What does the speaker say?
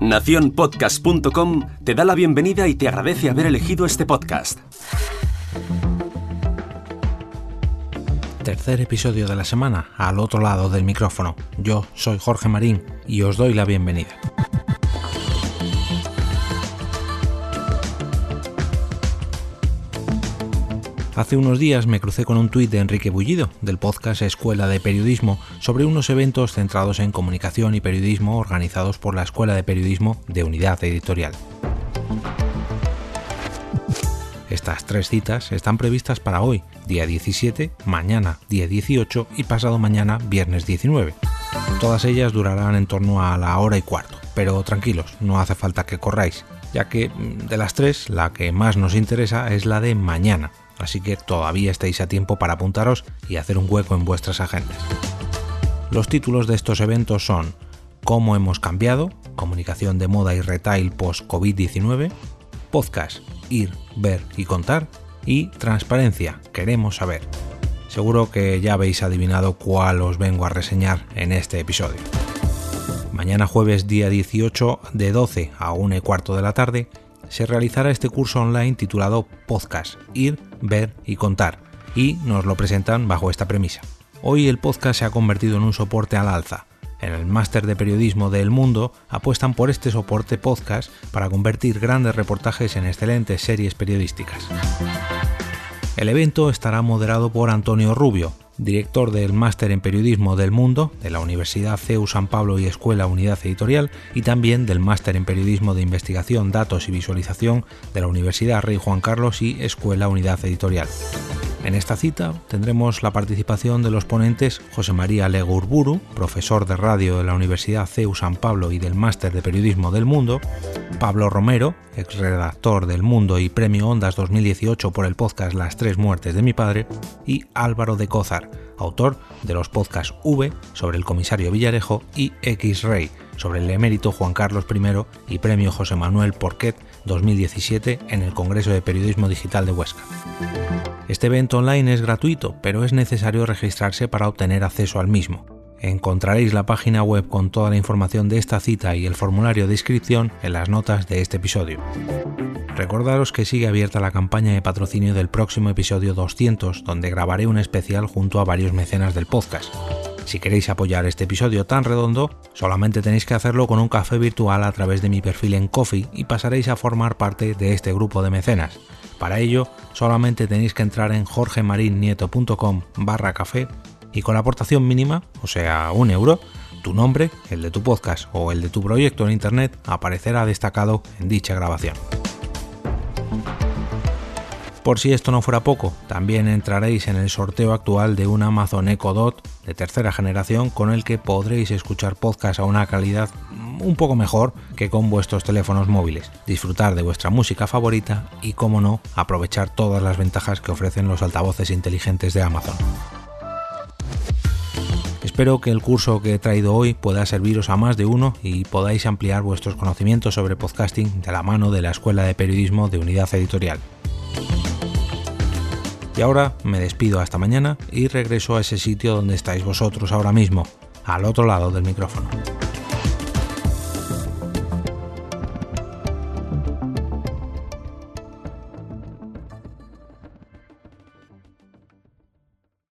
Naciónpodcast.com te da la bienvenida y te agradece haber elegido este podcast. Tercer episodio de la semana, al otro lado del micrófono. Yo soy Jorge Marín y os doy la bienvenida. Hace unos días me crucé con un tuit de Enrique Bullido, del podcast Escuela de Periodismo, sobre unos eventos centrados en comunicación y periodismo organizados por la Escuela de Periodismo de Unidad Editorial. Estas tres citas están previstas para hoy, día 17, mañana, día 18 y pasado mañana, viernes 19. Todas ellas durarán en torno a la hora y cuarto, pero tranquilos, no hace falta que corráis, ya que mm, de las tres, la que más nos interesa es la de mañana, así que todavía estáis a tiempo para apuntaros y hacer un hueco en vuestras agendas. Los títulos de estos eventos son Cómo hemos cambiado, comunicación de moda y retail post-COVID-19, podcast, ir, ver y contar, y transparencia, queremos saber. Seguro que ya habéis adivinado cuál os vengo a reseñar en este episodio. Mañana jueves día 18 de 12 a 1 y cuarto de la tarde se realizará este curso online titulado Podcast, Ir, Ver y Contar, y nos lo presentan bajo esta premisa. Hoy el podcast se ha convertido en un soporte al alza. En el máster de periodismo del mundo apuestan por este soporte podcast para convertir grandes reportajes en excelentes series periodísticas. El evento estará moderado por Antonio Rubio, director del Máster en Periodismo del Mundo de la Universidad CEU San Pablo y Escuela Unidad Editorial y también del Máster en Periodismo de Investigación, Datos y Visualización de la Universidad Rey Juan Carlos y Escuela Unidad Editorial. En esta cita tendremos la participación de los ponentes José María Legurburu, profesor de radio de la Universidad CEU San Pablo y del Máster de Periodismo del Mundo, Pablo Romero, exredactor del Mundo y Premio Ondas 2018 por el podcast Las tres muertes de mi padre, y Álvaro de Cózar, autor de los podcasts V sobre el comisario Villarejo y X-Ray sobre el emérito Juan Carlos I y Premio José Manuel Porquet 2017 en el Congreso de Periodismo Digital de Huesca. Este evento online es gratuito, pero es necesario registrarse para obtener acceso al mismo. Encontraréis la página web con toda la información de esta cita y el formulario de inscripción en las notas de este episodio. Recordaros que sigue abierta la campaña de patrocinio del próximo episodio 200, donde grabaré un especial junto a varios mecenas del podcast. Si queréis apoyar este episodio tan redondo, solamente tenéis que hacerlo con un café virtual a través de mi perfil en Coffee y pasaréis a formar parte de este grupo de mecenas. Para ello, solamente tenéis que entrar en jorgemarinieto.com barra café y con la aportación mínima, o sea, un euro, tu nombre, el de tu podcast o el de tu proyecto en Internet aparecerá destacado en dicha grabación. Por si esto no fuera poco, también entraréis en el sorteo actual de un Amazon Echo Dot de tercera generación con el que podréis escuchar podcasts a una calidad un poco mejor que con vuestros teléfonos móviles, disfrutar de vuestra música favorita y, como no, aprovechar todas las ventajas que ofrecen los altavoces inteligentes de Amazon. Espero que el curso que he traído hoy pueda serviros a más de uno y podáis ampliar vuestros conocimientos sobre podcasting de la mano de la Escuela de Periodismo de Unidad Editorial. Y ahora me despido hasta mañana y regreso a ese sitio donde estáis vosotros ahora mismo, al otro lado del micrófono.